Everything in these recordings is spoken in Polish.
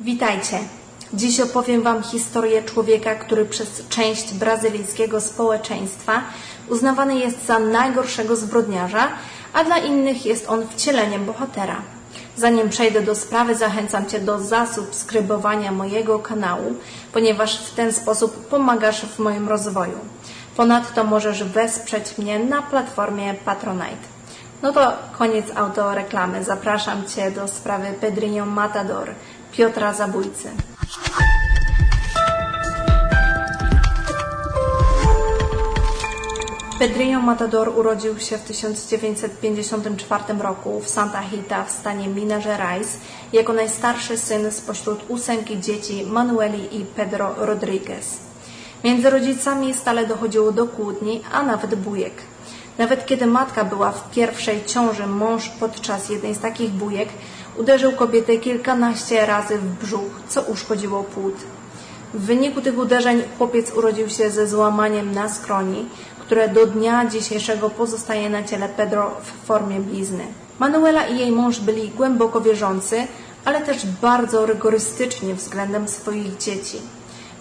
Witajcie. Dziś opowiem Wam historię człowieka, który przez część brazylijskiego społeczeństwa uznawany jest za najgorszego zbrodniarza, a dla innych jest on wcieleniem bohatera. Zanim przejdę do sprawy, zachęcam Cię do zasubskrybowania mojego kanału, ponieważ w ten sposób pomagasz w moim rozwoju. Ponadto możesz wesprzeć mnie na platformie Patronite. No to koniec autoreklamy. Zapraszam Cię do sprawy Pedrinho Matador, Piotra Zabójcy. Pedrinho Matador urodził się w 1954 roku w Santa Rita w stanie Minas Gerais jako najstarszy syn spośród ósemki dzieci Manueli i Pedro Rodriguez. Między rodzicami stale dochodziło do kłótni, a nawet bujek. Nawet kiedy matka była w pierwszej ciąży, mąż podczas jednej z takich bujek uderzył kobietę kilkanaście razy w brzuch, co uszkodziło płód. W wyniku tych uderzeń chłopiec urodził się ze złamaniem na skroni, które do dnia dzisiejszego pozostaje na ciele Pedro w formie blizny. Manuela i jej mąż byli głęboko wierzący, ale też bardzo rygorystyczni względem swoich dzieci.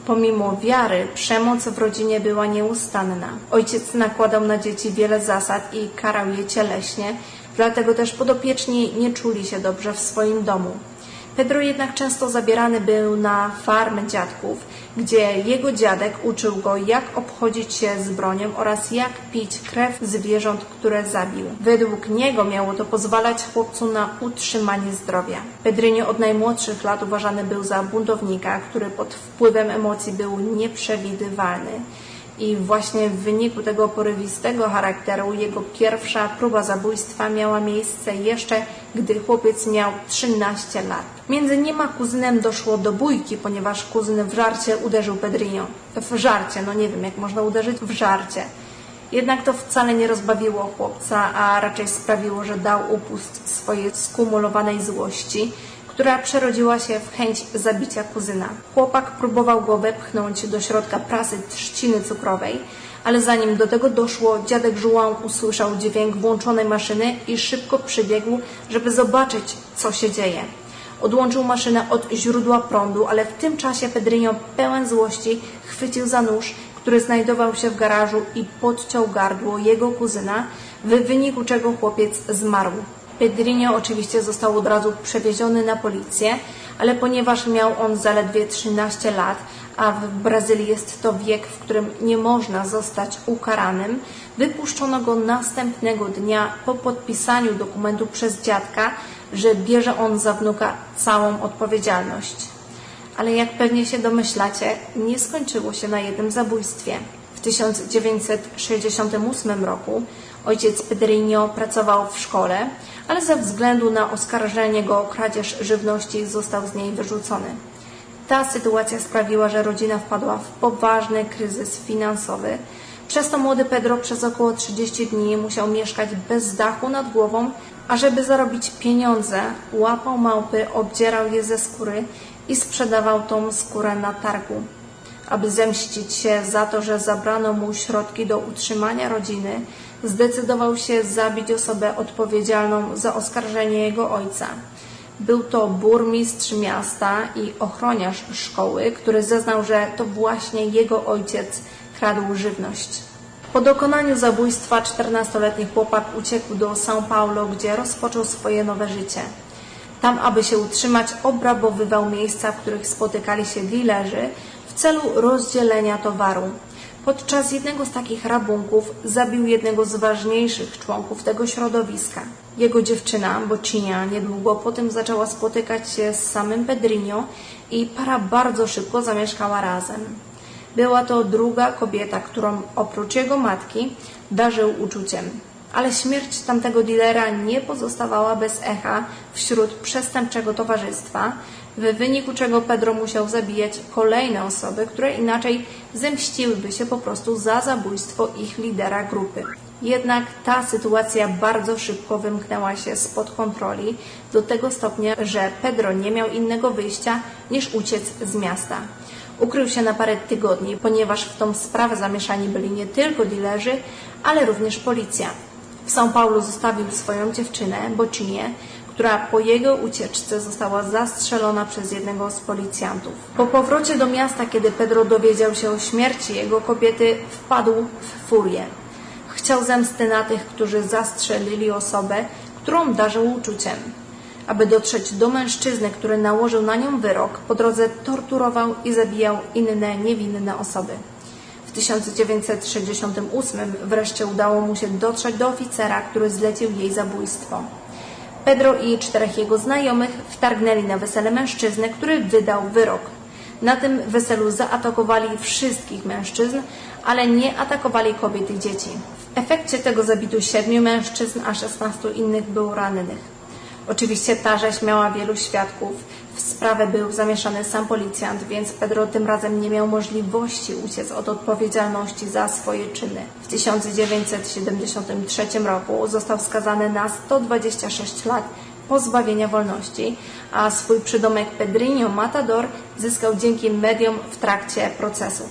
Pomimo wiary, przemoc w rodzinie była nieustanna. Ojciec nakładał na dzieci wiele zasad i karał je cieleśnie, dlatego też podopieczni nie czuli się dobrze w swoim domu. Pedro jednak często zabierany był na farmę dziadków, gdzie jego dziadek uczył go, jak obchodzić się z bronią oraz jak pić krew zwierząt, które zabił. Według niego miało to pozwalać chłopcu na utrzymanie zdrowia. Pedrinho od najmłodszych lat uważany był za buntownika, który pod wpływem emocji był nieprzewidywalny i właśnie w wyniku tego porywistego charakteru jego pierwsza próba zabójstwa miała miejsce jeszcze, gdy chłopiec miał 13 lat. Między nim a kuzynem doszło do bójki, ponieważ kuzyn w żarcie uderzył Pedrinho. W żarcie, no nie wiem jak można uderzyć w żarcie. Jednak to wcale nie rozbawiło chłopca, a raczej sprawiło, że dał upust swojej skumulowanej złości która przerodziła się w chęć zabicia kuzyna. Chłopak próbował go wepchnąć do środka prasy trzciny cukrowej, ale zanim do tego doszło, dziadek Żułan usłyszał dźwięk włączonej maszyny i szybko przybiegł, żeby zobaczyć, co się dzieje. Odłączył maszynę od źródła prądu, ale w tym czasie Pedrinho pełen złości chwycił za nóż, który znajdował się w garażu i podciął gardło jego kuzyna, w wyniku czego chłopiec zmarł. Pedrinho oczywiście został od razu przewieziony na policję, ale ponieważ miał on zaledwie 13 lat, a w Brazylii jest to wiek, w którym nie można zostać ukaranym, wypuszczono go następnego dnia po podpisaniu dokumentu przez dziadka, że bierze on za wnuka całą odpowiedzialność. Ale jak pewnie się domyślacie, nie skończyło się na jednym zabójstwie. W 1968 roku ojciec Pedrinho pracował w szkole, ale ze względu na oskarżenie go o kradzież żywności został z niej wyrzucony. Ta sytuacja sprawiła, że rodzina wpadła w poważny kryzys finansowy. Przez to młody Pedro przez około 30 dni musiał mieszkać bez dachu nad głową, a żeby zarobić pieniądze, łapał małpy, obdzierał je ze skóry i sprzedawał tą skórę na targu. Aby zemścić się za to, że zabrano mu środki do utrzymania rodziny, zdecydował się zabić osobę odpowiedzialną za oskarżenie jego ojca. Był to burmistrz miasta i ochroniarz szkoły, który zeznał, że to właśnie jego ojciec kradł żywność. Po dokonaniu zabójstwa 14-letni chłopak uciekł do São Paulo, gdzie rozpoczął swoje nowe życie. Tam, aby się utrzymać, obrabowywał miejsca, w których spotykali się dealerzy w celu rozdzielenia towaru. Podczas jednego z takich rabunków zabił jednego z ważniejszych członków tego środowiska. Jego dziewczyna, Bocinia, niedługo po tym zaczęła spotykać się z samym Pedrinho i para bardzo szybko zamieszkała razem. Była to druga kobieta, którą oprócz jego matki darzył uczuciem. Ale śmierć tamtego dilera nie pozostawała bez echa wśród przestępczego towarzystwa, w wyniku czego Pedro musiał zabijać kolejne osoby, które inaczej zemściłyby się po prostu za zabójstwo ich lidera grupy. Jednak ta sytuacja bardzo szybko wymknęła się spod kontroli do tego stopnia, że Pedro nie miał innego wyjścia niż uciec z miasta. Ukrył się na parę tygodni, ponieważ w tą sprawę zamieszani byli nie tylko dilerzy, ale również policja. W São Paulo zostawił swoją dziewczynę, Bocinię, która po jego ucieczce została zastrzelona przez jednego z policjantów. Po powrocie do miasta, kiedy Pedro dowiedział się o śmierci jego kobiety, wpadł w furię. Chciał zemsty na tych, którzy zastrzelili osobę, którą darzył uczuciem. Aby dotrzeć do mężczyzny, który nałożył na nią wyrok, po drodze torturował i zabijał inne niewinne osoby. W 1968 wreszcie udało mu się dotrzeć do oficera, który zlecił jej zabójstwo. Pedro i czterech jego znajomych wtargnęli na wesele mężczyzny, który wydał wyrok. Na tym weselu zaatakowali wszystkich mężczyzn, ale nie atakowali kobiet i dzieci. W efekcie tego zabito siedmiu mężczyzn, a 16 innych było rannych. Oczywiście ta rzeź miała wielu świadków. W sprawę był zamieszany sam policjant, więc Pedro tym razem nie miał możliwości uciec od odpowiedzialności za swoje czyny. W 1973 roku został skazany na 126 lat pozbawienia wolności, a swój przydomek Pedrinho Matador zyskał dzięki mediom w trakcie procesu.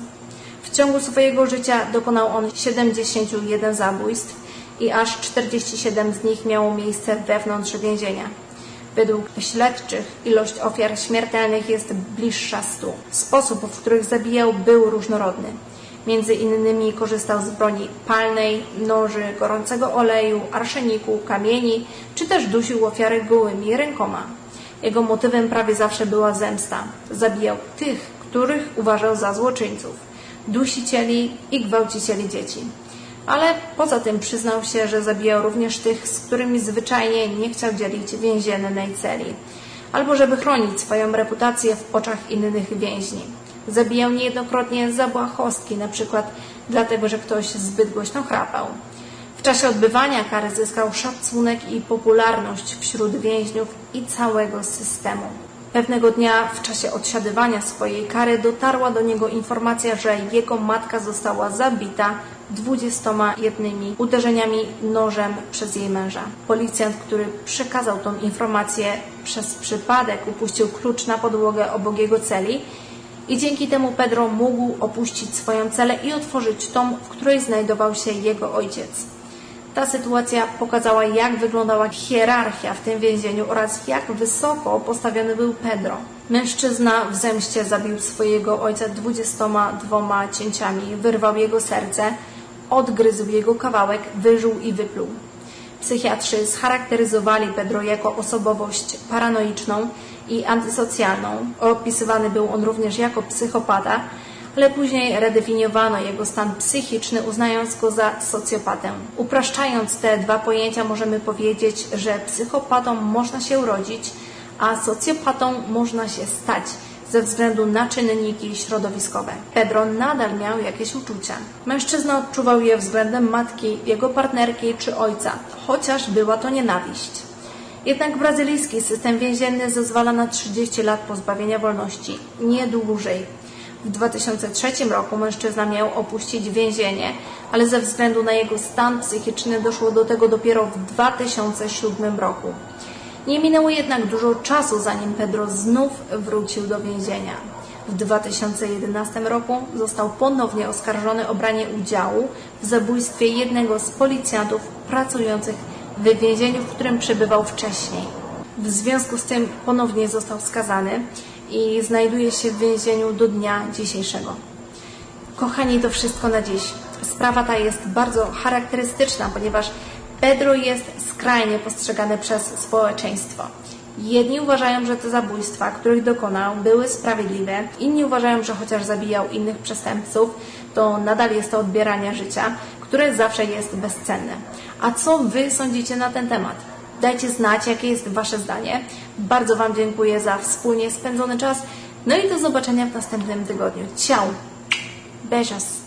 W ciągu swojego życia dokonał on 71 zabójstw, i aż 47 z nich miało miejsce wewnątrz więzienia. Według śledczych ilość ofiar śmiertelnych jest bliższa 100. Sposób, w których zabijał, był różnorodny. Między innymi korzystał z broni palnej, noży, gorącego oleju, arszeniku, kamieni, czy też dusił ofiary gołymi rękoma. Jego motywem prawie zawsze była zemsta. Zabijał tych, których uważał za złoczyńców, dusicieli i gwałcicieli dzieci ale poza tym przyznał się, że zabijał również tych, z którymi zwyczajnie nie chciał dzielić więziennej celi, albo żeby chronić swoją reputację w oczach innych więźni. Zabijał niejednokrotnie za błahostki, na przykład dlatego, że ktoś zbyt głośno chrapał. W czasie odbywania kary zyskał szacunek i popularność wśród więźniów i całego systemu. Pewnego dnia w czasie odsiadywania swojej kary dotarła do niego informacja, że jego matka została zabita dwudziestoma jednymi uderzeniami nożem przez jej męża. Policjant, który przekazał tą informację przez przypadek, upuścił klucz na podłogę obok jego celi i dzięki temu Pedro mógł opuścić swoją celę i otworzyć tą, w której znajdował się jego ojciec. Ta sytuacja pokazała, jak wyglądała hierarchia w tym więzieniu oraz jak wysoko postawiony był Pedro. Mężczyzna w zemście zabił swojego ojca dwudziestoma dwoma cięciami, wyrwał jego serce, odgryzł jego kawałek, wyżył i wypluł. Psychiatrzy scharakteryzowali Pedro jako osobowość paranoiczną i antysocjalną. Opisywany był on również jako psychopata, ale później redefiniowano jego stan psychiczny, uznając go za socjopatę. Upraszczając te dwa pojęcia, możemy powiedzieć, że psychopatą można się urodzić, a socjopatą można się stać ze względu na czynniki środowiskowe. Pedro nadal miał jakieś uczucia. Mężczyzna odczuwał je względem matki, jego partnerki czy ojca, chociaż była to nienawiść. Jednak brazylijski system więzienny zezwala na 30 lat pozbawienia wolności, nie dłużej. W 2003 roku mężczyzna miał opuścić więzienie, ale ze względu na jego stan psychiczny doszło do tego dopiero w 2007 roku. Nie minęło jednak dużo czasu, zanim Pedro znów wrócił do więzienia. W 2011 roku został ponownie oskarżony o branie udziału w zabójstwie jednego z policjantów pracujących w więzieniu, w którym przebywał wcześniej. W związku z tym ponownie został skazany i znajduje się w więzieniu do dnia dzisiejszego. Kochani, to wszystko na dziś. Sprawa ta jest bardzo charakterystyczna, ponieważ Pedro jest skrajnie postrzegany przez społeczeństwo. Jedni uważają, że te zabójstwa, których dokonał, były sprawiedliwe, inni uważają, że chociaż zabijał innych przestępców, to nadal jest to odbieranie życia, które zawsze jest bezcenne. A co Wy sądzicie na ten temat? Dajcie znać, jakie jest Wasze zdanie. Bardzo Wam dziękuję za wspólnie spędzony czas. No i do zobaczenia w następnym tygodniu. Ciao! Beijos!